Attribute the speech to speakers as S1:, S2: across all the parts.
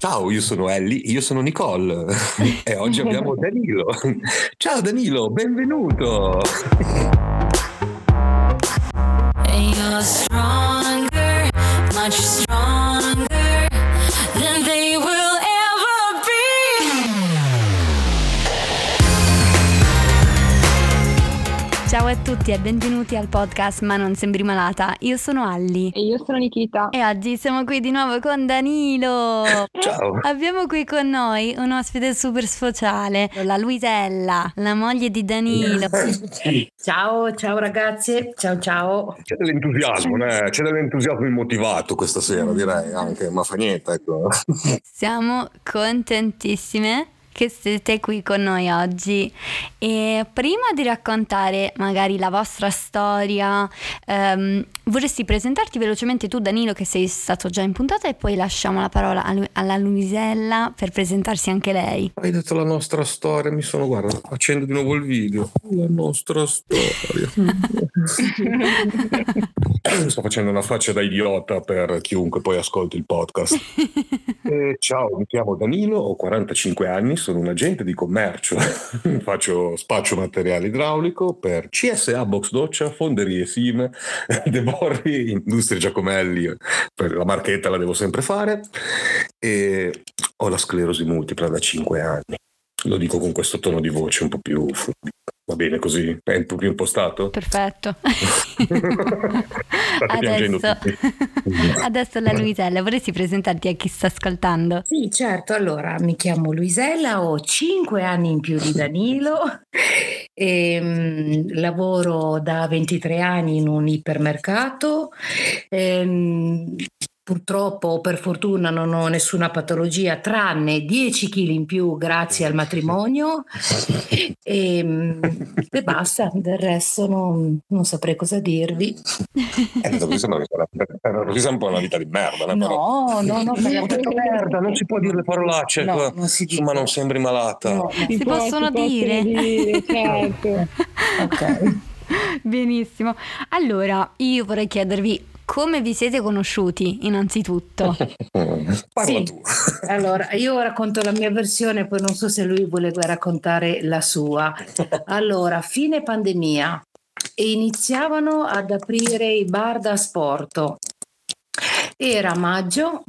S1: Ciao, io sono Ellie, io sono Nicole e oggi abbiamo Danilo. Ciao Danilo, benvenuto. And you're stronger, much stronger a tutti e benvenuti al podcast Ma non sembri malata. Io sono Alli.
S2: E io sono Nikita.
S1: E oggi siamo qui di nuovo con Danilo.
S3: Ciao.
S1: Abbiamo qui con noi un ospite super speciale, la Luisella, la moglie di Danilo.
S4: Ciao, ciao ragazze, ciao ciao.
S3: C'è dell'entusiasmo, né? c'è dell'entusiasmo immotivato questa sera, direi anche, ma fa niente, ecco.
S1: Siamo contentissime che siete qui con noi oggi e prima di raccontare magari la vostra storia ehm, vorresti presentarti velocemente tu Danilo che sei stato già in puntata e poi lasciamo la parola a Lu- alla Luisella per presentarsi anche lei
S3: Hai detto la nostra storia, mi sono, guarda, accendo di nuovo il video. La nostra storia. Sto facendo una faccia da idiota per chiunque poi ascolti il podcast. Eh, ciao, mi chiamo Danilo, ho 45 anni, sono un agente di commercio, faccio spaccio materiale idraulico per CSA Box Doccia, Fonderie Sime, De Borri, Industrie Giacomelli, per la marchetta la devo sempre fare e ho la sclerosi multipla da 5 anni. Lo dico con questo tono di voce un po' più... Va bene così? È un po' più impostato?
S1: perfetto adesso, adesso la Luisella vorresti presentarti a chi sta ascoltando
S4: Sì, certo, allora mi chiamo Luisella, ho 5 anni in più di Danilo, e, mm, lavoro da 23 anni in un ipermercato. ehm, Purtroppo o per fortuna non ho nessuna patologia tranne 10 kg in più grazie al matrimonio e, mm, e basta, del resto non, non saprei cosa dirvi.
S3: Eh, così sembra un po' una vita di merda. Però-
S4: No, no, no,
S3: Ho detto merda, non si può dire le parolacce.
S4: No,
S3: qua.
S4: non si
S3: Insomma,
S4: dice.
S3: non sembri malata.
S4: no, no.
S1: Si possono dire.
S2: dire, certo.
S4: Ok.
S1: Benissimo. Allora, io vorrei chiedervi come vi siete conosciuti innanzitutto.
S3: Parla
S4: Sì.
S3: tu.
S4: Allora, io racconto la mia versione, poi non so se lui vuole raccontare la sua. Allora, fine pandemia e iniziavano ad aprire i bar da sport. Era maggio,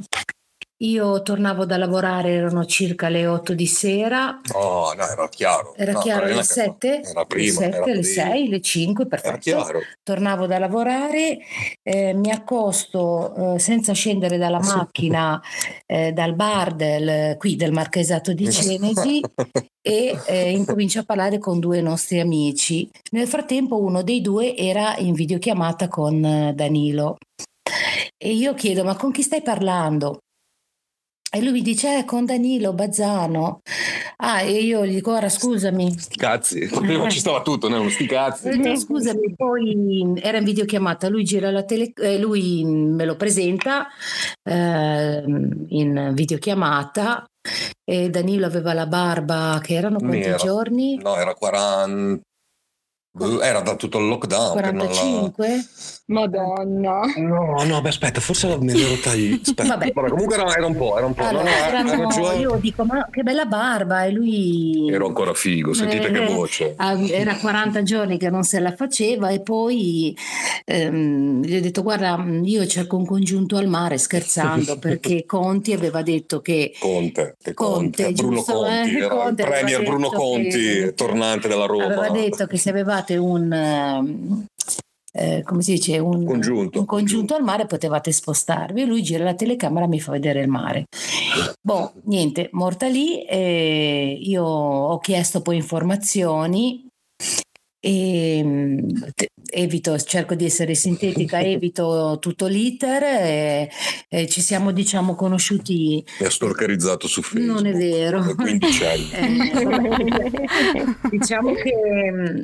S4: io tornavo da lavorare, erano circa le 8 di sera,
S3: Oh, no, era chiaro.
S4: era
S3: No,
S4: chiaro le
S3: che-
S4: 7,
S3: Era
S4: le,
S3: prima.
S4: 7,
S3: era
S4: le
S3: prima.
S4: 6, le 5,
S3: Era
S4: perfetto. tornavo da lavorare, eh, mi accosto eh, senza scendere dalla macchina eh, dal bar del, qui del Marchesato di Cenesi e eh, incomincio a parlare con due nostri amici. Nel frattempo uno dei due era in videochiamata con eh, Danilo e io chiedo ma con chi stai parlando? E lui mi dice eh, con Danilo Bazzano. Ah, e io gli dico ora scusami,
S3: Sti cazzi. Prima ci stava tutto, no? Sti cazzi.
S4: detto, scusami, poi era in videochiamata, lui gira la tele, eh, lui me lo presenta ehm, in videochiamata e Danilo aveva la barba che erano quanti
S3: Nera.
S4: giorni?
S3: No, era 40. Era da tutto il lockdown. che non la-
S4: 45?
S2: Madonna.
S3: No, no, beh, aspetta, forse me l'ero tagliato. Aspetta,
S4: Vabbè.
S3: Vabbè, comunque era, era un po', era un po'.
S4: Allora,
S3: no, no, hai
S4: erano-
S3: ragione.
S4: io dico ma che bella barba e lui
S3: Ero ancora figo, sentite che
S4: Eh,
S3: voce.
S4: ah, Era 40 giorni che non se la faceva e poi ehm, gli ho detto guarda io cerco un congiunto al mare scherzando perché Conti aveva detto che
S3: Conte, che Conte,
S4: Conte,
S3: Bruno
S4: giusto,
S3: Conti,
S4: eh?
S3: era
S4: Conte
S3: il
S4: aveva
S3: premier Bruno Conti,
S4: che-
S3: tornante dalla Roma.
S4: aveva detto che se avevate un ehm, eh, come si dice un
S3: Congiunto.
S4: un congiunto al mare potevate spostarvi e lui gira la telecamera e mi fa vedere il mare boh niente morta lì e io ho chiesto poi informazioni e mm, te- evito, cerco di essere sintetica, evito tutto l'iter e, e ci siamo diciamo conosciuti,
S3: Mi ha stalkerizzato su Facebook.
S4: non è vero,
S3: come 15 anni.
S4: Eh, diciamo che mm,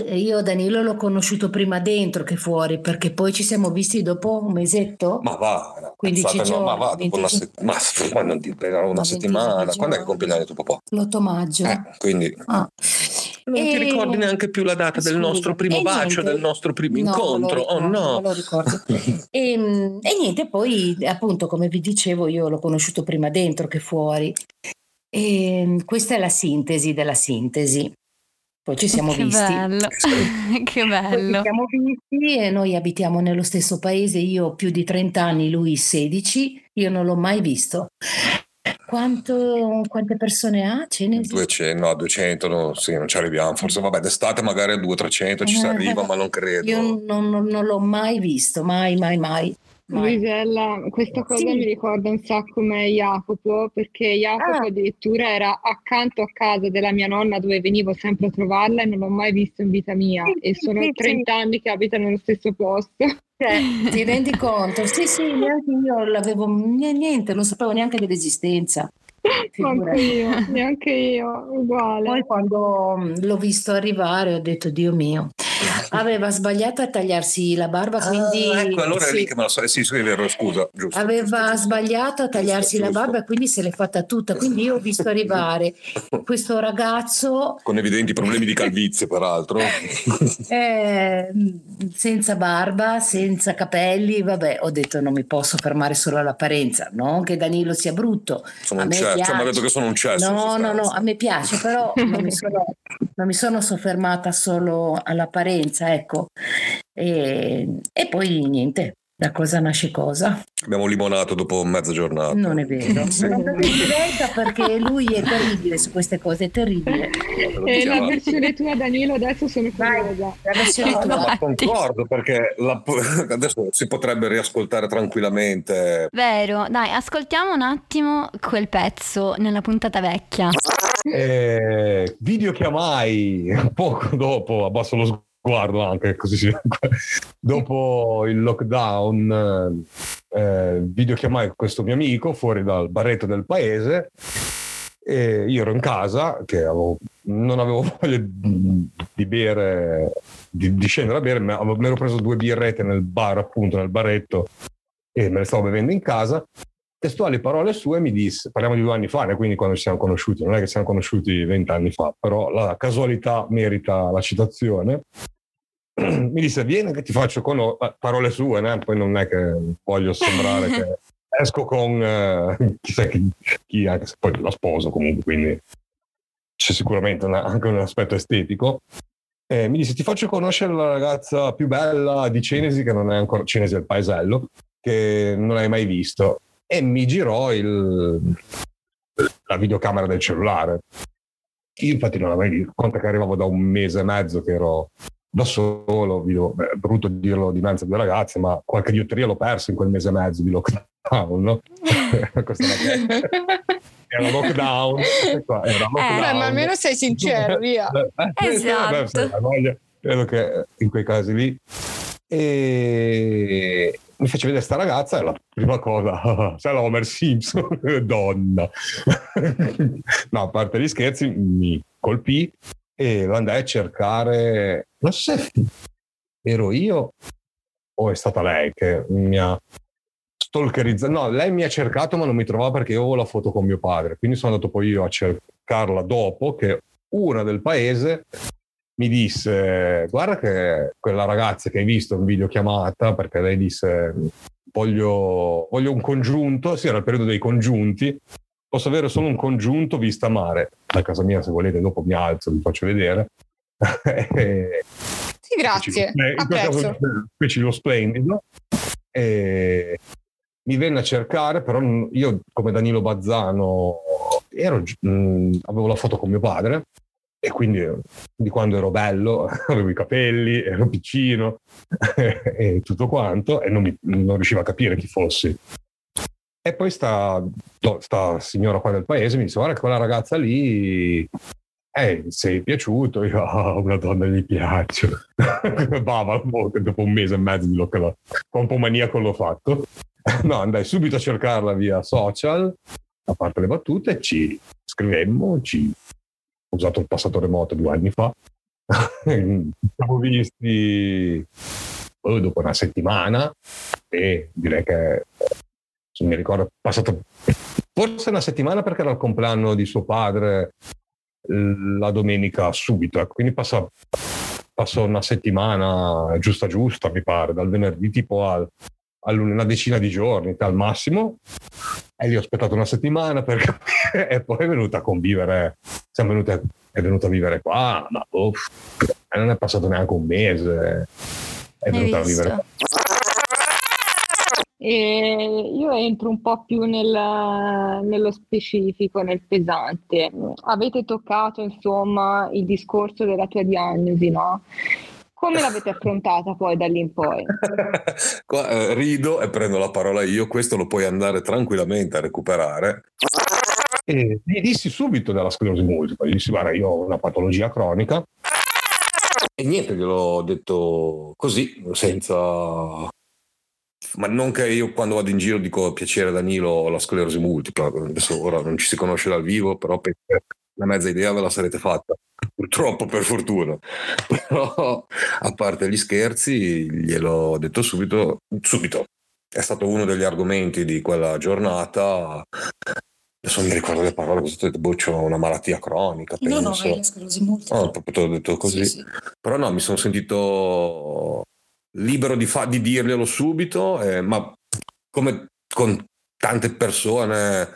S4: io Danilo l'ho conosciuto prima dentro che fuori perché poi ci siamo visti dopo un mesetto.
S3: Ma va, una
S4: 15
S3: cazzata, no, ma va,
S4: giorni,
S3: dopo una
S4: 20
S3: settimana, ma ma non ti- una
S4: Ma 20
S3: settimana, quando è che
S4: giorni.
S3: compie l'anno tuo papà?
S4: L'8 maggio.
S3: Eh, quindi
S4: Ah.
S5: Non ti
S4: E-
S5: ricordi neanche più la data del nostro primo
S4: e
S5: bacio,
S4: niente.
S5: del nostro primo
S4: No,
S5: incontro? oh
S4: ricordo,
S5: no!
S4: me lo ricordo. E, mm, e niente, poi appunto, come vi dicevo, io l'ho conosciuto prima dentro che fuori. E mm, questa è la sintesi della sintesi. Poi ci siamo
S1: che
S4: visti.
S1: bello, che
S4: Poi ci
S1: bello.
S4: siamo visti e noi abitiamo nello stesso paese, io ho più di 30 anni, lui 16, io non l'ho mai visto. Quanto, quante persone ha? Cenesi?
S5: 200, no, 200, no, sì, non ci arriviamo. Forse, vabbè, d'estate magari a 200-300 ci si arriva, ma non credo.
S4: Io non, non- non l'ho mai visto, mai, mai, mai. Mai.
S2: Luisella, questa cosa
S4: Sì.
S2: mi ricorda un sacco me Jacopo, perché Jacopo
S4: Ah.
S2: addirittura era accanto a casa della mia nonna dove venivo sempre a trovarla e non l'ho mai visto in vita mia
S4: Sì,
S2: e sono
S4: sì,
S2: 30 anni che abitano nello stesso posto.
S4: Cioè, ti rendi conto? Sì, sì, neanche io l'avevo, niente, non sapevo neanche dell'esistenza. Figurati.
S2: io, neanche io, uguale.
S4: Poi quando mm, l'ho visto arrivare ho detto, Dio mio, aveva sbagliato a tagliarsi la barba, quindi...
S5: Ah, ecco, allora
S4: sì,
S5: lì che me la so. eh, Sì, sì, vero, scusa, giusto.
S4: Aveva
S5: giusto,
S4: sbagliato a tagliarsi la
S5: giusto.
S4: barba e quindi se l'è fatta tutta. Quindi io ho visto arrivare questo ragazzo
S5: Con evidenti problemi di calvizie, peraltro.
S4: eh, senza barba, senza capelli. Vabbè, ho detto non mi posso fermare solo all'apparenza, non che Danilo sia brutto.
S5: Sono
S4: A
S5: un cesso, cioè, mi ha detto che sono un cesso.
S4: No, no, no, a me piace, però non mi sono, non mi sono soffermata solo all'apparenza, ecco. E, e poi niente, da cosa nasce cosa?
S5: Abbiamo limonato dopo mezza giornata.
S4: Non è vero. Non diretta perché lui è terribile su queste cose, è terribile.
S2: E la
S5: Diceva-
S2: versione tua Danilo adesso sono
S4: Vai,
S2: curiosa.
S4: la versione
S5: No,
S4: tua.
S5: ma concordo perché la- adesso si potrebbe riascoltare tranquillamente.
S1: Vero, dai, ascoltiamo un attimo quel pezzo nella puntata vecchia.
S3: Eh, videochiamai poco dopo, abbasso lo sguardo anche così dopo il lockdown eh, videochiamai questo mio amico fuori dal baretto del paese e io ero in casa che avevo- non avevo voglia di, bere di, di scendere a bere ma avevo- mi ero preso due birrette nel bar appunto nel baretto e me le stavo bevendo in casa testuali parole sue mi disse, parliamo di due anni fa, né, quindi quando ci siamo conosciuti, non è che siamo conosciuti vent'anni fa, però la casualità merita la citazione. Mi disse, vieni che ti faccio conoscere, parole sue, né? poi non è che voglio sembrare che esco con eh, chissà chi, chi, anche se poi la sposo comunque, quindi c'è sicuramente una- anche un aspetto estetico. E mi disse, ti faccio conoscere la ragazza più bella di Cenesi, che non è ancora Cenesi è il paesello, che non hai mai visto e mi girò il- la videocamera del cellulare. Io infatti non l'avevo visto, conta che arrivavo da un mese e mezzo che ero da solo, video, beh, è brutto dirlo dinanzi a due ragazze, ma qualche diotria l'ho perso in quel mese e mezzo di lockdown, no? Questa è la- era lockdown, qua, era lockdown.
S6: Beh, ma almeno sei sincero, via.
S3: Eh,
S1: Esatto.
S3: la voglia, credo che in quei casi lì. E mi fece vedere sta ragazza e la prima cosa, sai la Homer Simpson, donna. no, a parte gli scherzi, mi colpì e lo andai a cercare, non so se ero io o è stata lei che mi ha stalkerizzato. No, lei mi ha cercato ma non mi trovava perché io avevo la foto con mio padre, quindi sono andato poi io a cercarla dopo che una del paese mi disse guarda che quella ragazza che hai visto in videochiamata perché lei disse voglio, voglio un congiunto sì era il periodo dei congiunti posso avere solo un congiunto vista mare a casa mia se volete dopo mi alzo vi faccio vedere
S6: Sì, grazie.
S3: in questo caso
S6: Apprezzo.
S3: feci lo splendido e mi venne a cercare però io come Danilo Bazzano ero, mh, avevo la foto con mio padre e quindi eh, di quando ero bello avevo i capelli ero piccino e tutto quanto e non, mi- non riuscivo a capire chi fossi e poi sta, sta signora qua del paese mi dice guarda quella ragazza lì eh, sei piaciuto? Io, ah, una donna gli piaccio. Bava, dopo un mese e mezzo di lockdown, un po' maniaco l'ho fatto. No, andai subito a cercarla via social, a parte le battute, ci scrivemmo, ci... ho usato il passato remoto due anni fa. Siamo visti oh, dopo una settimana e direi che mi ricordo è passato forse una settimana perché era il compleanno di suo padre
S7: la domenica subito. Ecco. Quindi passa, passa una settimana giusta giusta, mi pare, dal venerdì tipo al, a una decina di giorni al massimo. E lì ho aspettato una settimana per capire e poi è venuta a convivere. Siamo venuti a, è venuta a vivere qua, ma oh, non è passato neanche un mese. È venuta a vivere qua.
S2: E io entro un po' più nel, nello specifico, nel pesante. Avete toccato insomma il discorso della tua diagnosi, no? Come l'avete affrontata poi da lì in poi?
S3: Qua, eh, rido e prendo la parola io, questo lo puoi andare tranquillamente a recuperare.
S7: E gli dissi subito della sclerosi multipla, gli dissi guarda io ho una patologia cronica.
S3: E niente, gliel'ho detto così, senza ma non che io quando vado in giro dico piacere Danilo ho la sclerosi multipla, adesso ora non ci si conosce dal vivo, però una mezza idea ve la sarete fatta, purtroppo per fortuna. Però a parte gli scherzi gliel'ho detto subito, subito. È stato uno degli argomenti di quella giornata. Adesso mi ricordo le parole, cosa ho detto, boh, c'ho una malattia cronica, penso. No, no,
S4: hai la sclerosi multipla.
S3: Oh, proprio te l'ho detto così. Sì, sì. Però no, mi sono sentito libero di, fa- di dirglielo subito, eh, ma come con tante persone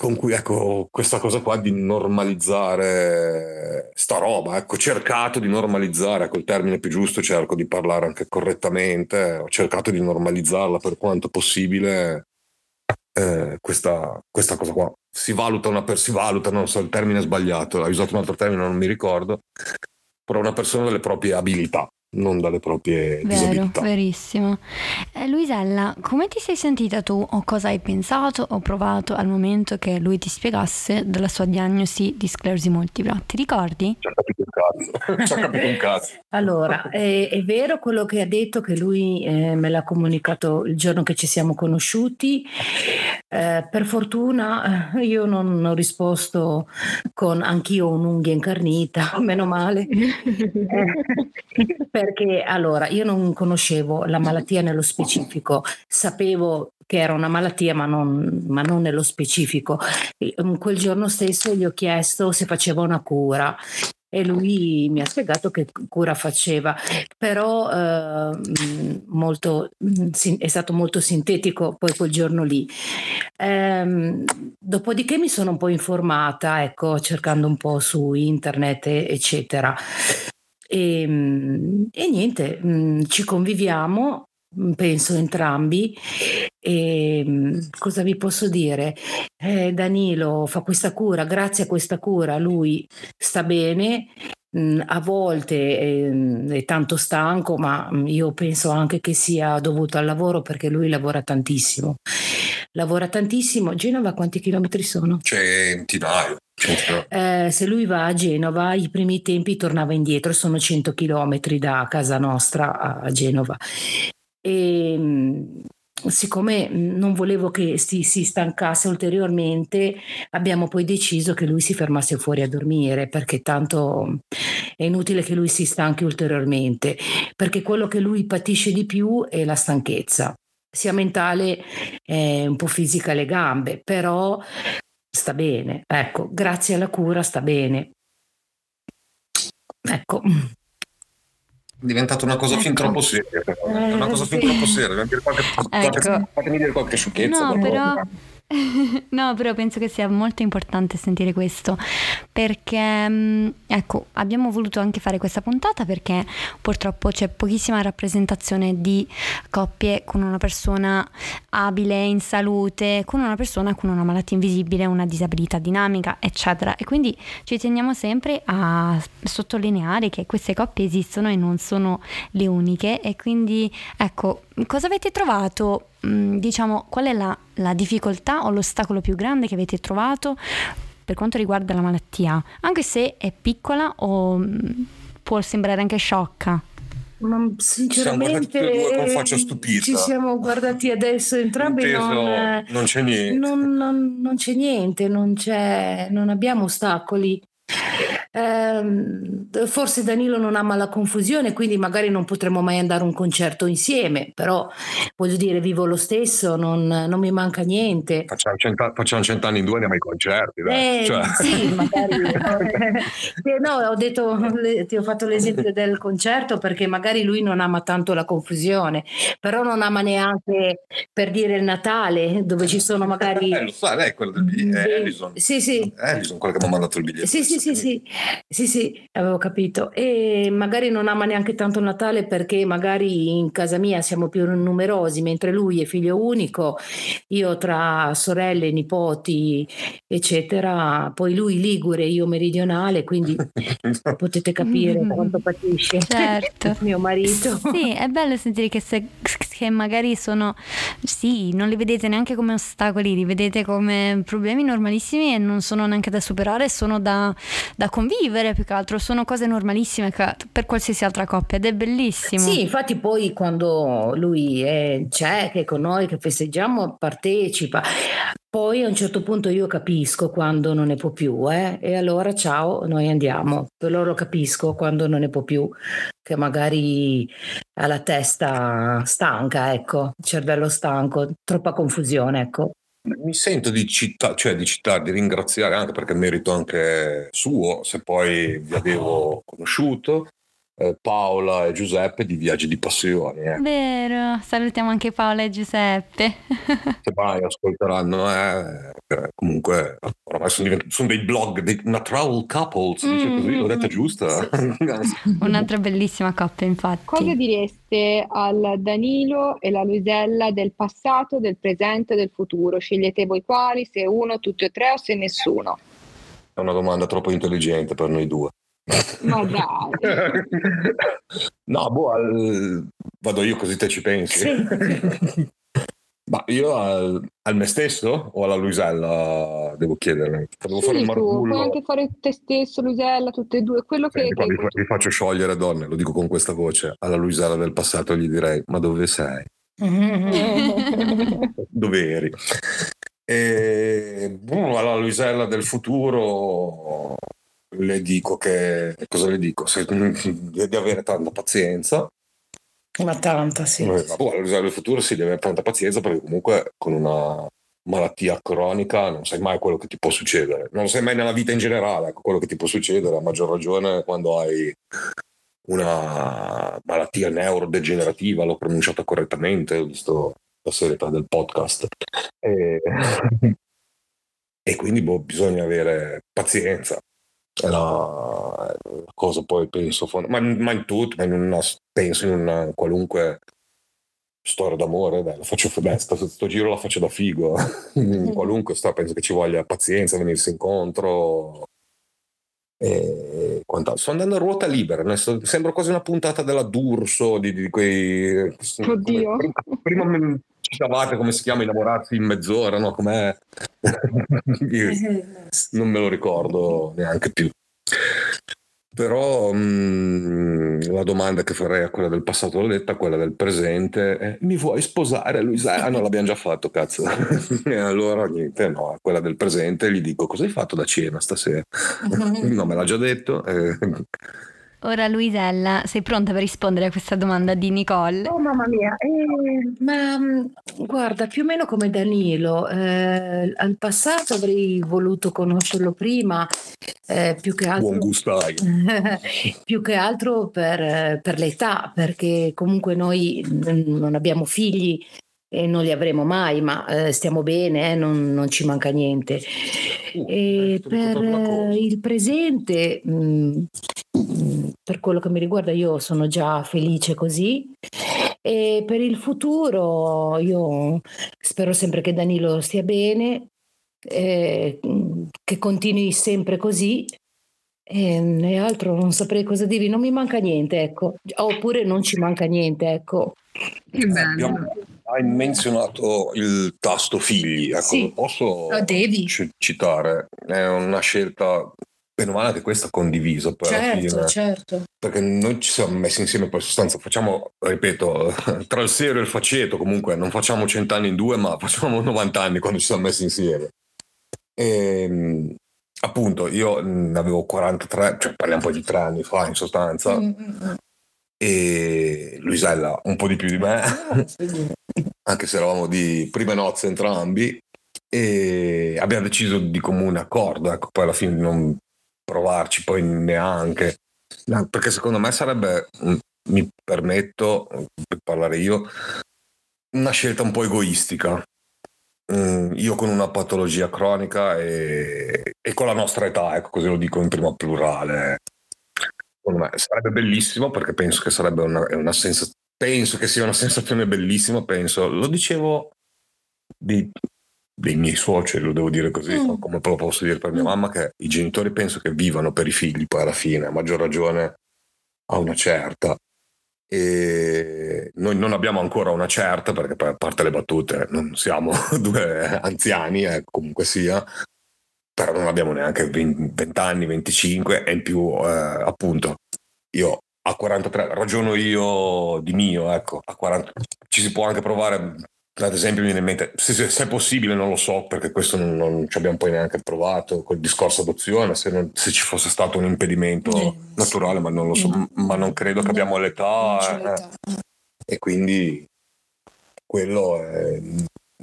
S3: con cui ecco questa cosa qua di normalizzare sta roba, ecco cercato di normalizzare, ecco il termine più giusto, cerco di parlare anche correttamente, ho cercato di normalizzarla per quanto possibile eh, questa, questa, cosa qua. Si valuta una per si valuta, non so il termine è sbagliato, hai usato un altro termine, non mi ricordo, però una persona delle proprie abilità non dalle proprie
S1: Vero,
S3: disabilità.
S1: Verissimo. Eh, Luisella, come ti sei sentita tu o cosa hai pensato o provato al momento che lui ti spiegasse della sua diagnosi di sclerosi multipla? Ti ricordi?
S3: Ci ha capito un cazzo. Capito un cazzo.
S4: Allora, è, è, vero quello che ha detto che lui eh, me l'ha comunicato il giorno che ci siamo conosciuti. Eh, per fortuna eh, io non ho risposto con anch'io un'unghia incarnita, meno male. Perché allora io non conoscevo la malattia nello specifico, sapevo che era una malattia ma non, ma non nello specifico. E, um, quel giorno stesso gli ho chiesto se faceva una cura e lui mi ha spiegato che cura faceva, però eh, molto, è stato molto sintetico poi quel giorno lì. Ehm, dopodiché mi sono un po' informata, ecco, cercando un po' su internet, eccetera. E, ehm, e niente, mm, ci conviviamo, mm, penso entrambi. E mm, cosa vi posso dire? Eh, Danilo fa questa cura, grazie a questa cura lui sta bene. A volte è, è, tanto stanco, ma io penso anche che sia dovuto al lavoro perché lui lavora tantissimo. Lavora tantissimo. Genova quanti chilometri sono?
S3: Centinaio.
S4: Eh, se lui va a Genova, i primi tempi tornava indietro, sono 100 km da casa nostra a Genova. E mm, siccome non volevo che si, si, stancasse ulteriormente, abbiamo poi deciso che lui si fermasse fuori a dormire, perché tanto è inutile che lui si stanchi ulteriormente, perché quello che lui patisce di più è la stanchezza sia mentale eh, un po' fisica alle gambe, però sta bene, ecco, grazie alla cura sta bene. Ecco.
S3: È diventata una cosa ecco. fin troppo seria, però. È una cosa eh, fin sì. troppo seria. Qualche, ecco. Fatemi dire qualche sciocchezza.
S1: No, però... no, però penso che sia molto importante sentire questo perché mm, ecco, abbiamo voluto anche fare questa puntata perché purtroppo c'è pochissima rappresentazione di coppie con una persona abile, in salute, con una persona con una malattia invisibile, una disabilità dinamica, eccetera. E quindi ci teniamo sempre a sottolineare che queste coppie esistono e non sono le uniche e quindi ecco, cosa avete trovato? Mm, diciamo, qual è la, la difficoltà o l'ostacolo più grande che avete trovato per quanto riguarda la malattia, anche se è piccola o mm, può sembrare anche sciocca?
S4: Ma sinceramente ci siamo guardati adesso entrambi Inteso, non,
S3: non, c'è niente.
S4: non, non, non c'è niente non, c'è, non abbiamo ostacoli Ehm, forse Danilo non ama la confusione, quindi magari non potremo mai andare a un concerto insieme, però voglio dire, vivo lo stesso, non, non mi manca niente.
S3: Facciamo, centa- facciamo cent'anni in due, andiamo ai concerti. Dai.
S4: Eh,
S3: Cioè,
S4: Sì, magari. Eh, no, ho detto, ti ho fatto l'esempio del concerto perché magari lui non ama tanto la confusione, però non ama neanche per dire il Natale, dove ci sono magari.
S3: eh, lo lei è quello del biglietto. È
S4: Sì, sì,
S3: Ellison, quello che mi ha mandato il biglietto.
S4: Sì, sì, sì, sì, sì, sì, avevo capito. E magari non ama neanche tanto Natale perché magari in casa mia siamo più numerosi, mentre lui è figlio unico, io tra sorelle, nipoti, eccetera. Poi lui ligure, io meridionale, quindi potete capire quanto patisce
S1: Certo.
S4: mio marito.
S1: Sì, è bello sentire che, se- che magari sono, sì, non li vedete neanche come ostacoli, li vedete come problemi normalissimi e non sono neanche da superare, sono da, da convivere più che altro, sono cose normalissime per qualsiasi altra coppia ed è bellissimo.
S4: Sì, infatti poi quando lui è- c'è, che è con noi, che festeggiamo, partecipa. Poi a un certo punto io capisco quando non ne può più, eh, e allora ciao, noi andiamo. Per loro capisco quando non ne può più, che magari ha la testa stanca, ecco, cervello stanco, troppa confusione, ecco.
S3: Mi sento di cittare, cioè di citare, di ringraziare anche perché merito anche suo, se poi vi avevo conosciuto, eh, Paola e Giuseppe di Viaggi di Passioni. eh.
S1: Vero, salutiamo anche Paola e Giuseppe.
S3: Se mai ascolteranno, eh, eh, comunque oramai sono, diventati, sono dei blog, dei, una travel couple, si dice così, l'ho detta giusta?
S1: Un'altra bellissima coppia, infatti.
S2: Cosa direste al Danilo e la Luisella del passato, del presente e del futuro? Scegliete voi quali, se uno, tutti e tre o se nessuno.
S3: È una domanda troppo intelligente per noi due.
S2: Ma dai.
S3: no, boh, al- vado io così te ci pensi. Ma io al, al me stesso o alla Luisella devo chiedere? Devo fare
S2: Sì,
S3: un
S2: tu, puoi anche fare te stesso, Luisella, tutte e due, quello che,
S3: Senti,
S2: che
S3: vi faccio sciogliere donne, lo dico con questa voce. Alla Luisella del passato gli direi, ma dove sei? Dove eri? E boh, alla Luisella del futuro le dico che cosa le dico? Se- di avere tanta pazienza.
S4: Ma tanta, sì.
S3: Boh, del futuro si deve avere tanta pazienza perché comunque con una malattia cronica non sai mai quello che ti può succedere. Non sai mai nella vita in generale, ecco, quello che ti può succedere, a maggior ragione quando hai una malattia neurodegenerativa, l'ho pronunciata correttamente, ho visto la serietà del podcast. E, e quindi boh, bisogna avere pazienza. È la, cosa poi penso, fond- ma, ma in tutto, ma in una, penso in una qualunque storia d'amore, la faccio, beh, sto, sto giro la faccio da figo, in qualunque storia penso che ci voglia pazienza, venirsi incontro, e quant'altro. Sto andando a ruota libera, sto- sembra quasi una puntata della D'Urso, di, di quei...
S2: Oddio.
S3: prima, prima mi citavate come si chiama innamorarsi in mezz'ora, no? Com'è? Non me lo ricordo neanche più. Però mh, la domanda che farei a quella del passato l'ho detta, quella del presente è mi vuoi sposare Luisa? Ah no, l'abbiamo già fatto, cazzo. e allora niente, no, a quella del presente gli dico cosa hai fatto da cena stasera? no, me l'ha già detto. eh,
S1: Ora Luisella, sei pronta per rispondere a questa domanda di Nicole?
S4: Oh mamma mia, eh, ma mh, guarda, più o meno come Danilo, eh, al passato avrei voluto conoscerlo prima, eh, più che altro,
S3: buon gusto hai.
S4: più che altro per, per l'età, perché comunque noi mm, non abbiamo figli e non li avremo mai, ma eh, stiamo bene, eh, non, non ci manca niente.
S3: Una
S4: per eh, il presente, mh, mh, per quello che mi riguarda, io sono già felice così. E per il futuro, io spero sempre che Danilo stia bene, eh, che continui sempre così. E, e altro non saprei cosa dirvi, non mi manca niente, ecco. Oppure non ci manca niente, ecco.
S3: Abbiamo- hai menzionato il tasto figli, ecco,
S4: Sì.
S3: lo posso
S4: Lo devi.
S3: ci- citare? È una scelta, meno male che questa condivisa poi alla
S4: Certo, certo.
S3: perché noi ci siamo messi insieme per sostanza, facciamo, ripeto, tra il serio e il faceto, comunque non facciamo cent'anni in due, ma facciamo 90 anni quando ci siamo messi insieme. E, appunto, io ne avevo 43, cioè parliamo poi di tre anni fa in sostanza,
S4: Mm, mm, mm.
S3: e Luisella un po' di più di me, anche se eravamo di prime nozze entrambi, e abbiamo deciso di comune accordo, ecco, poi alla fine non provarci poi neanche, perché secondo me sarebbe, mm, mi permetto di parlare io, una scelta un po' egoistica. Mm, io con una patologia cronica e, e con la nostra età, ecco così lo dico in prima plurale. Secondo me sarebbe bellissimo perché penso che sarebbe una, una sensazione, penso che sia una sensazione bellissima, penso, lo dicevo di- dei miei suoceri, lo devo dire così,
S4: Mm.
S3: come lo posso dire per mia
S4: Mm.
S3: mamma, che i genitori penso che vivano per i figli poi alla fine, a maggior ragione a una certa. E noi non abbiamo ancora una certa, perché a parte le battute, non siamo due anziani, eh, comunque sia, però non abbiamo neanche 20, anni, 25 e in più, eh, appunto, io a 43, ragiono io di mio, ecco, a 40, ci si può anche provare, ad esempio mi viene in mente, se, se- se è possibile non lo so, perché questo non, non ci abbiamo poi neanche provato, col discorso adozione, se, non- se ci fosse stato un impedimento
S4: Eh,
S3: naturale, ma non lo so,
S4: no.
S3: ma non credo che
S4: No,
S3: abbiamo
S4: non
S3: l'età. eh,
S4: l'età.
S3: e quindi quello è,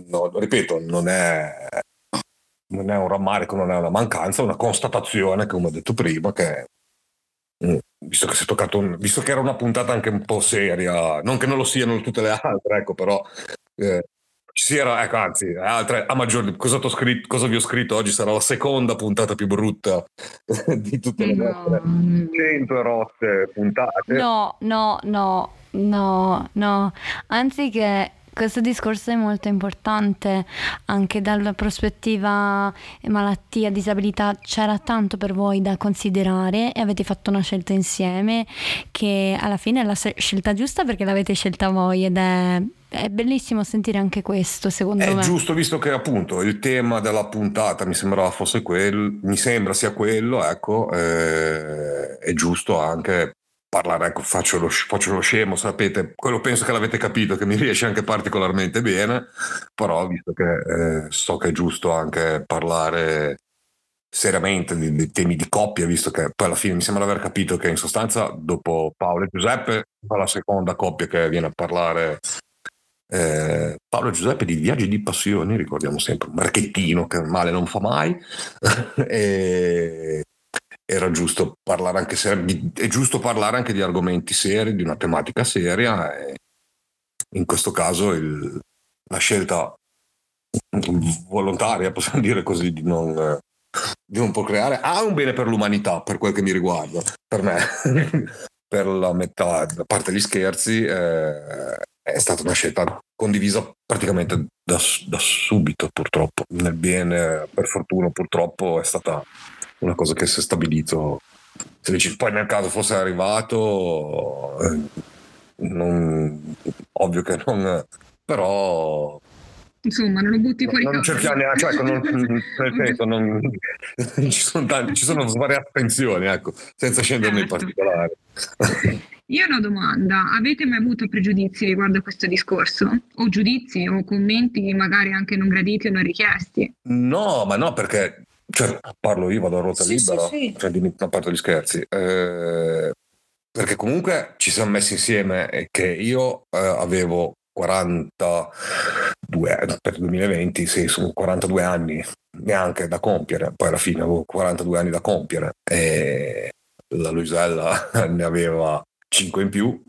S3: no, ripeto, non è, non è un rammarico, non è una mancanza, è una constatazione, come ho detto prima, che mm, visto che si è toccato, un- visto che era una puntata anche un po' seria, non che non lo siano tutte le altre, ecco, però eh, ci si era, ecco, anzi, altre, a maggior, cosa, t'ho scritto, cosa vi ho scritto oggi sarà la seconda puntata più brutta di tutte le nostre
S2: No.
S3: 100 rotte puntate.
S1: No, no, no, no, no. Anzi che questo discorso è molto importante anche dalla prospettiva malattia, disabilità. C'era tanto per voi da considerare e avete fatto una scelta insieme che alla fine è la scelta giusta perché l'avete scelta voi ed è, è bellissimo sentire anche questo, secondo
S3: È
S1: me.
S3: giusto, visto che appunto il tema della puntata mi sembrava fosse quello, mi sembra sia quello, ecco, eh, è giusto anche parlare, ecco, faccio lo, faccio lo scemo, sapete, quello penso che l'avete capito, che mi riesce anche particolarmente bene, però visto che eh, so che è giusto anche parlare seriamente di- dei temi di coppia, visto che poi alla fine mi sembra aver capito che in sostanza dopo Paolo e Giuseppe è la seconda coppia che viene a parlare eh, Paolo Giuseppe di Viaggi di Passioni, ricordiamo sempre un marchettino che male non fa mai. e era giusto parlare anche se è giusto parlare anche di argomenti seri, di una tematica seria. In questo caso il- la scelta volontaria, possiamo dire così, di non, di non procreare ha un bene per l'umanità, per quel che mi riguarda, per me. per la metà, a parte gli scherzi, eh, è stata una scelta condivisa praticamente da, da subito, purtroppo. Nel bene, per fortuna, purtroppo, è stata una cosa che si è stabilito. Se dici, poi nel caso fosse arrivato, eh, non- ovvio che non, però
S2: Insomma, non lo butti fuori
S3: non
S2: casa.
S3: cerchiamo neanche, cioè, ecco, non- nel senso, non- ci, sono tanti, ci sono svariate attenzioni, ecco, senza scendere nei
S2: Certo.
S3: particolari.
S2: Io ho una domanda, avete mai avuto pregiudizi riguardo a questo discorso? O giudizi o commenti magari anche non graditi o non richiesti?
S3: No, ma no, perché cioè, parlo io, vado a ruota
S4: Sì,
S3: libera,
S4: sì, sì.
S3: cioè, a parte gli scherzi. eh, perché comunque ci siamo messi insieme e che io eh, avevo 42 anni, per il 2020, sì, sono 42 anni neanche da compiere, poi alla fine avevo 42 anni da compiere e la Luisella ne aveva 5 in più.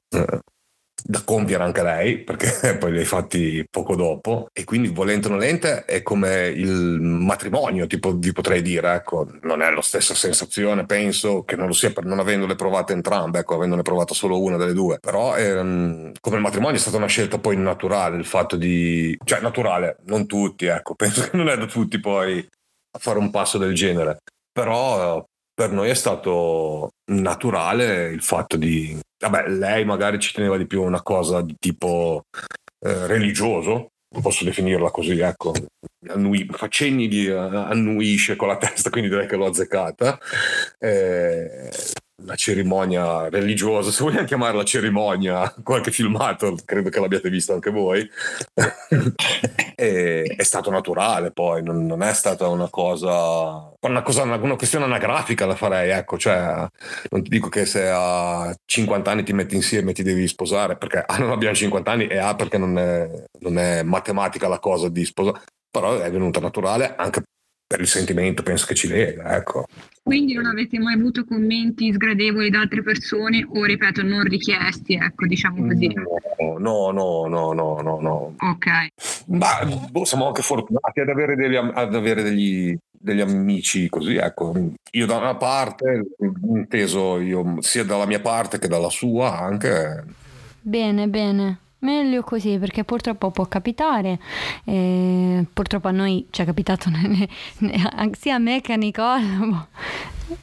S3: Da compiere anche lei, perché poi li hai fatti poco dopo, e quindi volente o nolente è come il matrimonio, tipo, vi potrei dire, ecco, non è la stessa sensazione, penso che non lo sia per non avendole provate entrambe, ecco, avendone provato solo una delle due, però ehm, come il matrimonio è stata una scelta poi naturale, il fatto di, cioè naturale, non tutti, ecco, penso che non è da tutti poi a fare un passo del genere, però per noi è stato naturale il fatto di vabbè lei magari ci teneva di più una cosa di tipo eh, religioso posso definirla così ecco annui, fa cenni di eh, annuisce con la testa quindi direi che l'ho azzeccata Eh, la cerimonia religiosa, se vogliamo chiamarla cerimonia, qualche filmato, credo che l'abbiate visto anche voi, è, è, stato naturale poi, non, non, è stata una cosa, una cosa, una, una questione anagrafica la farei, ecco, cioè non ti dico che se a 50 anni ti metti insieme e ti devi sposare, perché A non abbiamo 50 anni e A perché non è, non è matematica la cosa di sposare, però è venuta naturale anche per il sentimento penso che ci lega, ecco.
S2: Quindi non avete mai avuto commenti sgradevoli da altre persone o, ripeto, non richiesti, ecco, diciamo così?
S3: No, no, no, no, no, no.
S2: Ok.
S3: Ma boh, siamo anche fortunati ad avere degli, ad avere degli, degli amici così, ecco. Io da una parte, inteso io sia dalla mia parte che dalla sua anche.
S1: Bene, bene. Meglio così perché purtroppo può capitare, e purtroppo a noi ci è capitato sia a me che a Nicole, boh,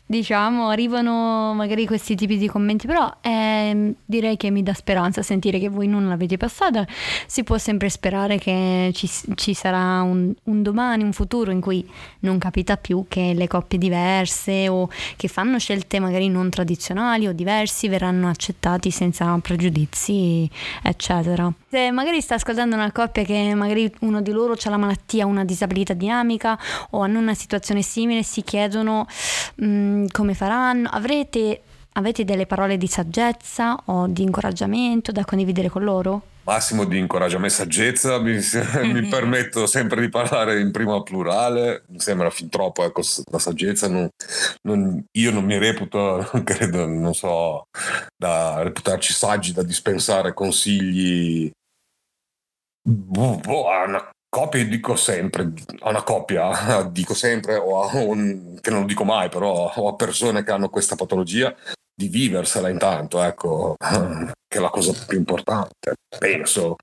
S1: diciamo, arrivano magari questi tipi di commenti, però eh, direi che mi dà speranza sentire che voi non l'avete passata. Si può sempre sperare che ci, ci sarà un, un, domani, un futuro in cui non capita più che le coppie diverse o che fanno scelte magari non tradizionali o diversi verranno accettati senza pregiudizi, eccetera. Se magari sta ascoltando una coppia che magari uno di loro ha la malattia, una disabilità dinamica o hanno una situazione simile, si chiedono... Mh, Mm, come faranno? Avrete, avete delle parole di saggezza o di incoraggiamento da condividere con loro?
S3: Massimo di incoraggiamento e saggezza, mi, mi, permetto sempre di parlare in prima plurale, mi sembra fin troppo ecco, la saggezza, non, non, io non mi reputo, non credo, non so, da reputarci saggi da dispensare consigli boh, boh, una coppie dico sempre, a una coppia dico sempre, o a un, che non lo dico mai, però o a persone che hanno questa patologia, di viversela intanto, ecco, che è la cosa più importante, penso.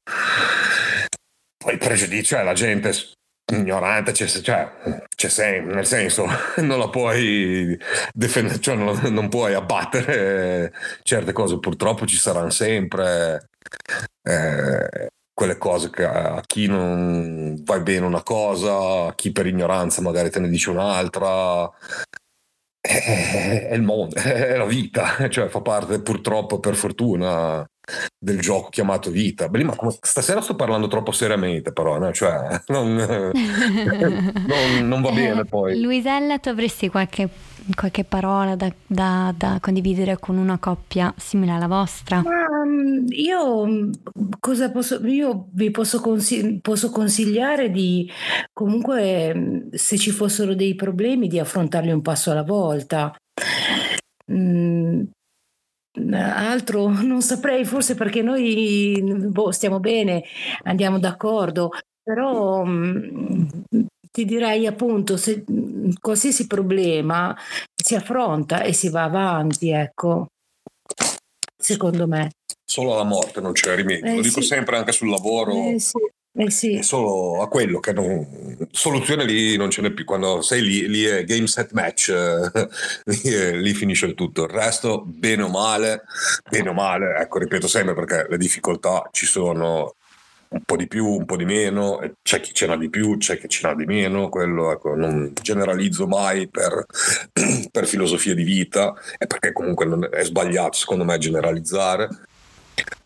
S3: Poi il pregiudizio è la gente ignorante, c'è, cioè, c'è sempre, nel senso, non la puoi difendere, cioè non, non puoi abbattere certe cose, purtroppo ci saranno sempre. Eh, quelle cose che a chi non va bene una cosa, a chi per ignoranza magari te ne dice un'altra. È, è il mondo, è la vita, cioè fa parte purtroppo per fortuna del gioco chiamato vita. Beh, ma stasera sto parlando troppo seriamente, però, no? cioè, non, non, non, va bene poi.
S1: Luisella, tu avresti qualche, qualche parola da, da, da, condividere con una coppia simile alla vostra?
S4: Um, io, cosa posso, io vi posso, consigli- posso consigliare di comunque, se ci fossero dei problemi, di affrontarli un passo alla volta. Mm, Altro non saprei, forse perché noi boh, stiamo bene, andiamo d'accordo, però mh, ti direi appunto se qualsiasi problema si affronta e si va avanti, ecco, secondo me.
S3: Solo alla morte non c'è rimedio, eh, lo dico sì. sempre anche sul lavoro.
S4: Eh, sì. Eh sì.
S3: Solo a quello che non, soluzione lì non ce n'è più. Quando sei lì, lì è game set match, eh, lì, lì, finisce il tutto. Il resto, bene o male, bene o male, ecco, ripeto sempre perché le difficoltà ci sono un po' di più, un po' di meno, c'è chi ce n'ha di più, c'è chi ce n'ha di meno, quello ecco, non generalizzo mai per, per filosofia di vita, è perché comunque è sbagliato secondo me generalizzare,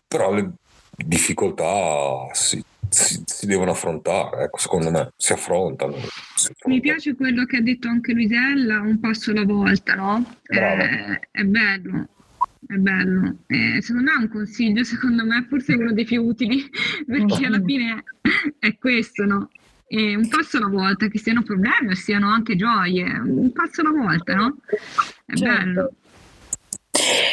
S3: però le difficoltà sì, si, si, devono affrontare, ecco, secondo me si affrontano, si affrontano.
S2: Mi piace quello che ha detto anche Luisella, un passo alla volta, no? Eh, è bello, è bello. Eh, secondo me è un consiglio, secondo me forse è uno dei più utili, perché alla fine è questo, no? E un passo alla volta, che siano problemi o siano anche gioie, un passo alla volta, no? È certo. bello.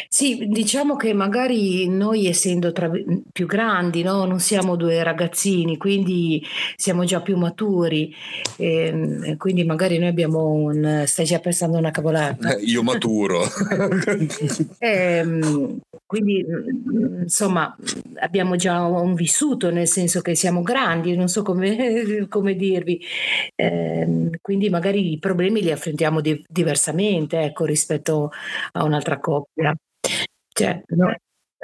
S4: Sì, diciamo che magari noi essendo tra- più grandi, no? non siamo due ragazzini, quindi siamo già più maturi, e, quindi magari noi abbiamo un... stai già pensando una cavolata.
S3: Eh, io maturo.
S4: e, ehm, quindi insomma abbiamo già un vissuto, nel senso che siamo grandi, non so come, come dirvi, e, quindi magari i problemi li affrontiamo di- diversamente ecco, rispetto a un'altra coppia. Cioè, no,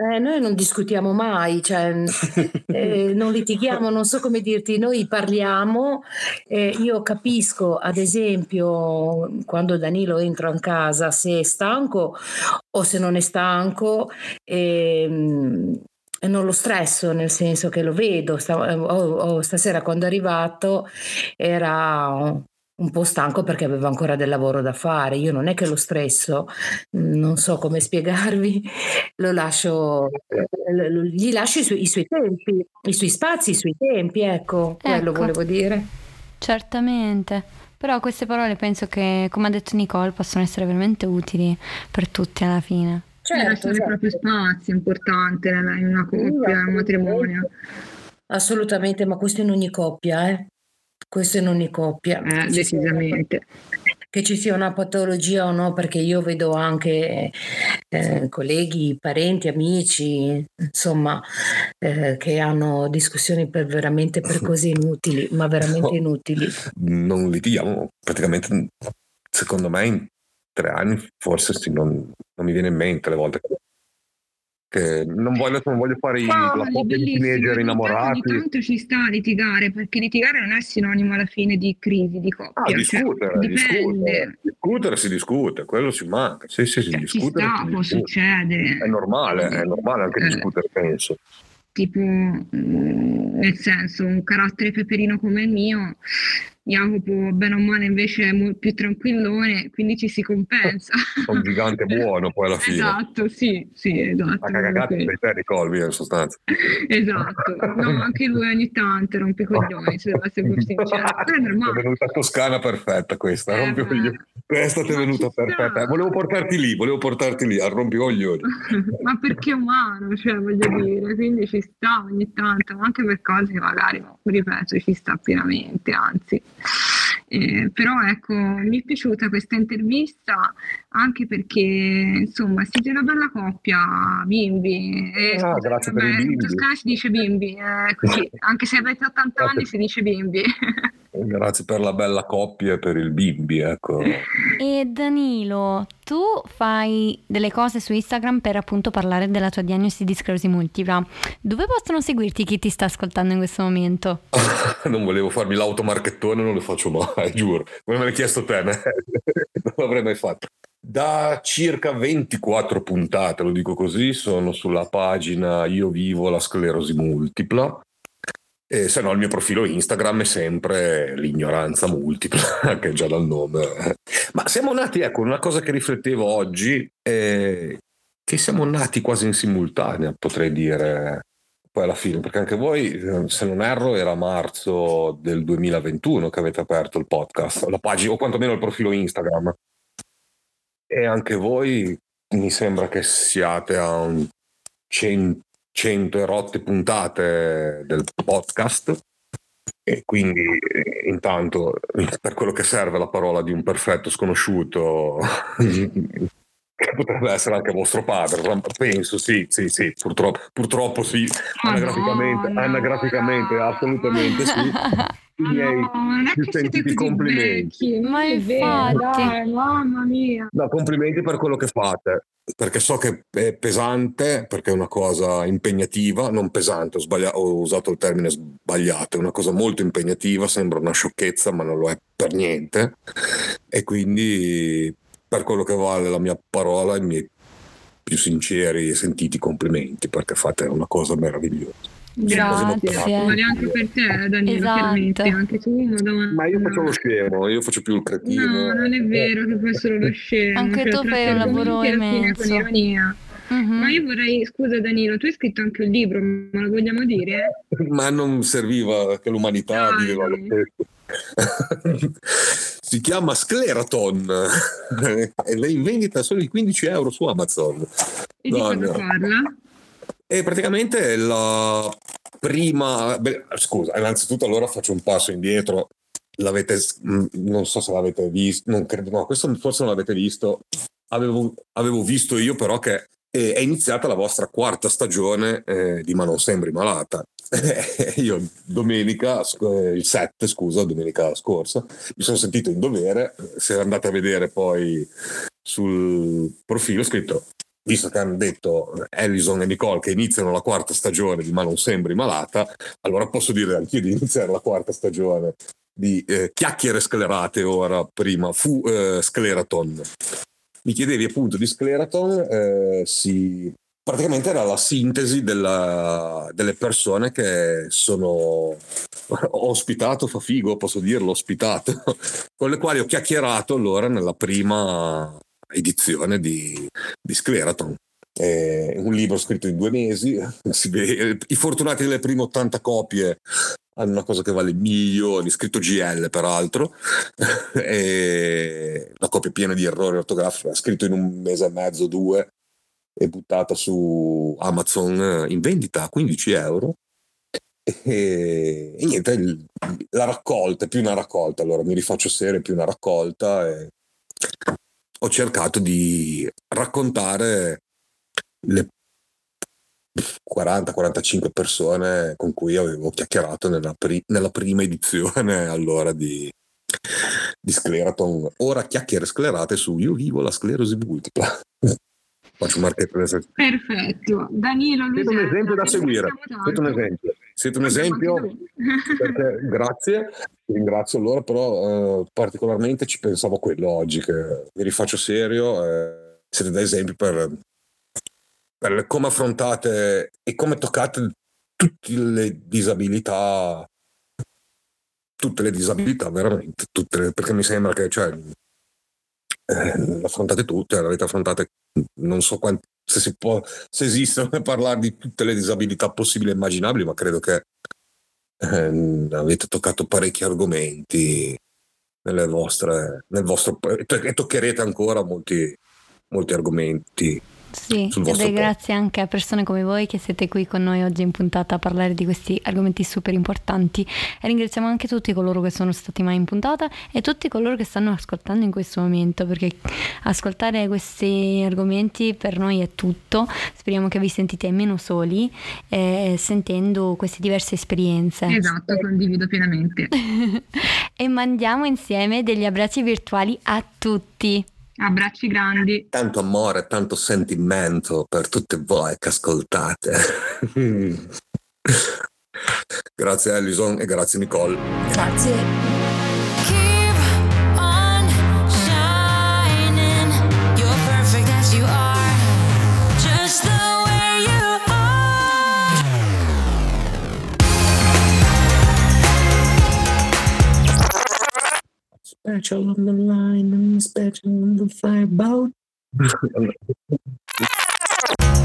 S4: Eh, noi non discutiamo mai, cioè, eh, non litighiamo, non so come dirti, noi parliamo, eh, io capisco ad esempio quando Danilo entra in casa se è stanco o se non è stanco, ehm, non lo stresso, nel senso che lo vedo, sta, oh, oh, stasera quando è arrivato era un po' stanco perché aveva ancora del lavoro da fare. Io non è che lo stresso, non so come spiegarvi, lo lascio, gli lascio i suoi, i suoi tempi, i suoi spazi, i suoi tempi, ecco, quello
S1: Ecco.
S4: volevo dire.
S1: Certamente. Però queste parole penso che, come ha detto Nicole, possono essere veramente utili per tutti alla fine.
S2: Cioè, lasciare i propri spazi è importante in una coppia, in un matrimonio.
S4: Assolutamente, ma questo in ogni coppia, eh? Questo in ogni coppia.
S2: Eh,
S4: Che ci sia-
S2: decisamente.
S4: Che ci sia una patologia o no, perché io vedo anche eh, colleghi, parenti, amici, insomma, eh, che hanno discussioni per veramente per cose inutili, ma veramente inutili.
S3: Non litighiamo praticamente, secondo me, in tre anni forse sì, non, non mi viene in mente le volte che, che non, voglio, non voglio fare i- la coppia di teenager
S2: ogni
S3: innamorati.
S2: tanto ci sta a litigare, perché litigare non è sinonimo alla fine di crisi, di coppia.
S3: Ah,
S2: cioè,
S3: discutere,
S2: dipende.
S3: discutere, discutere si discute, quello si manca. Sì, sì, sì,
S2: Cioè, ci sta,
S3: si
S2: può
S3: discute.
S2: succedere.
S3: È normale, è normale anche
S2: Eh.
S3: discutere, penso.
S2: tipo, mm, nel senso, un carattere peperino come il mio, Jacopo, bene o male, invece è mo- più tranquillone, quindi ci si compensa.
S3: È un gigante buono poi alla fine.
S2: Esatto, sì, sì, esatto.
S3: A cagacazzo
S2: proprio
S3: sei te, Nicole, via, in sostanza.
S2: Esatto, no, anche lui ogni tanto rompe i coglioni, se devo essere pur sincera. Però è
S3: È
S2: normale.
S3: venuta toscana perfetta questa,
S2: Eh,
S3: rompicoglioni.
S2: beh.
S3: Questa ti è venuta perfetta. Volevo portarti lì, volevo portarti lì, al rompicoglioni.
S2: Ma perché è umano, cioè voglio dire, quindi ci sta ogni tanto, ma anche per cose che magari, ripeto, ci sta pienamente, anzi. Eh, però ecco, mi è piaciuta questa intervista anche perché insomma siete una bella coppia, bimbi. E,
S3: Ah, grazie per
S2: vabbè,
S3: i bimbi.
S2: In Toscana si dice bimbi, eh, così, anche se avete 80 anni si dice bimbi.
S3: Grazie per la bella coppia e per il bimbi, ecco.
S1: E Danilo, tu fai delle cose su Instagram per appunto parlare della tua diagnosi di sclerosi multipla. Dove possono seguirti chi ti sta ascoltando in questo momento?
S3: non volevo farmi l'automarchettone, non lo faccio mai, giuro. Come me l'hai chiesto te, non l'avrei mai fatto. Da circa 24 puntate, lo dico così, sono sulla pagina Io vivo la sclerosi multipla. E se no il mio profilo Instagram è sempre l'ignoranza multipla, che è già dal nome. Ma siamo nati, ecco, una cosa che riflettevo oggi è che siamo nati quasi in simultanea, potrei dire, poi alla fine, perché anche voi, eh, se non erro, era marzo del 2021 che avete aperto il podcast, la pagina, o quantomeno il profilo Instagram. E anche voi mi sembra che siate a un 100, 100 e rotte puntate del podcast. E quindi intanto per quello che serve la parola di un perfetto sconosciuto potrebbe essere anche vostro padre, penso sì, sì, sì, purtroppo, purtroppo sì, anagraficamente,
S2: Madonna,
S3: anagraficamente,
S2: no.
S3: assolutamente sì. I miei
S2: No,
S3: più sentiti complimenti.
S1: Ma
S2: è vero,
S1: infatti.
S2: dai, mamma mia.
S3: No, complimenti per quello che fate, perché so che è pesante, perché è una cosa impegnativa, non pesante, ho, sbaglia- ho usato il termine sbagliato, è una cosa molto impegnativa, sembra una sciocchezza, ma non lo è per niente. E quindi, per quello che vale la mia parola, i miei più sinceri e sentiti complimenti, perché fate una cosa meravigliosa.
S1: Grazie.
S2: Vale anche per te, Danilo,
S1: Esatto.
S2: anche tu.
S3: Ma io faccio lo scemo, io faccio più il cretino.
S2: No, non è vero che fai solo lo scemo.
S1: Anche
S2: cioè,
S1: tu fai un lavoro immenso.
S2: Con ironia.
S1: Mhm.
S2: Ma io vorrei, scusa Danilo, tu hai scritto anche un libro, ma lo vogliamo dire?
S3: ma non serviva che l'umanità viveva lo stesso. si chiama Scleraton ed è in vendita solo di 15 euro su Amazon.
S2: E di cosa parla?
S3: E praticamente è la prima. beh, scusa, innanzitutto allora faccio un passo indietro. L'avete, mh, non so se l'avete visto, non credo, no, questo forse non l'avete visto. Avevo, avevo visto io però che eh, è iniziata la vostra quarta stagione eh, di Ma non sembri malata. io domenica, eh, il 7, scusa, domenica scorsa, mi sono sentito in dovere, se andate a vedere poi sul profilo ho scritto visto che hanno detto Ellison e Nicole che iniziano la quarta stagione di Ma non sembri malata, allora posso dire anch'io di iniziare la quarta stagione di eh, Chiacchiere sclerate ora, prima fu eh, Scleraton. Mi chiedevi appunto di Scleraton, eh, si praticamente era la sintesi della, delle persone che sono ospitato, fa figo, posso dirlo, ospitato, con le quali ho chiacchierato allora nella prima edizione di, di Scleraton. È un libro scritto in due mesi, i fortunati delle prime 80 copie hanno una cosa che vale milioni, scritto GL peraltro, e la copia piena di errori ortografici, scritto in un mese e mezzo, due, è buttata su Amazon in vendita a 15 euro. E, e niente, il, la raccolta più una raccolta, allora mi rifaccio serie, più una raccolta e ho cercato di raccontare le 40-45 persone con cui avevo chiacchierato nella, pri- nella prima edizione allora di, di Scleraton. Ora chiacchiere sclerate su Io vivo la sclerosi multipla. Faccio un marchetto
S2: Perfetto. Danilo,
S3: Siete un esempio da seguire. Siete un esempio. Siete un esempio perché, grazie, ti ringrazio allora, però eh, particolarmente ci pensavo a quello oggi, che vi rifaccio serio. Eh, siete da esempio per, per come affrontate e come toccate tutte le disabilità tutte le disabilità veramente tutte le, perché mi sembra che cioè, eh, affrontate tutte, le affrontate non so quanti, se si può, se esistono parlare di tutte le disabilità possibili e immaginabili, ma credo che eh, avete toccato parecchi argomenti nelle vostre, nel vostro, e toccherete ancora molti, molti argomenti
S1: sì, ed è grazie anche a persone come voi che siete qui con noi oggi in puntata a parlare di questi argomenti super importanti e ringraziamo anche tutti coloro che sono stati mai in puntata e tutti coloro che stanno ascoltando in questo momento perché ascoltare questi argomenti per noi è tutto, speriamo che vi sentite meno soli eh, sentendo queste diverse esperienze.
S2: Esatto, condivido pienamente.
S1: e mandiamo insieme degli abbracci virtuali a tutti.
S2: Abbracci grandi.
S3: Tanto amore, tanto sentimento per tutte voi che ascoltate. grazie Alison e grazie Nicole.
S4: Grazie.
S3: Special on the line and special on the fireboat.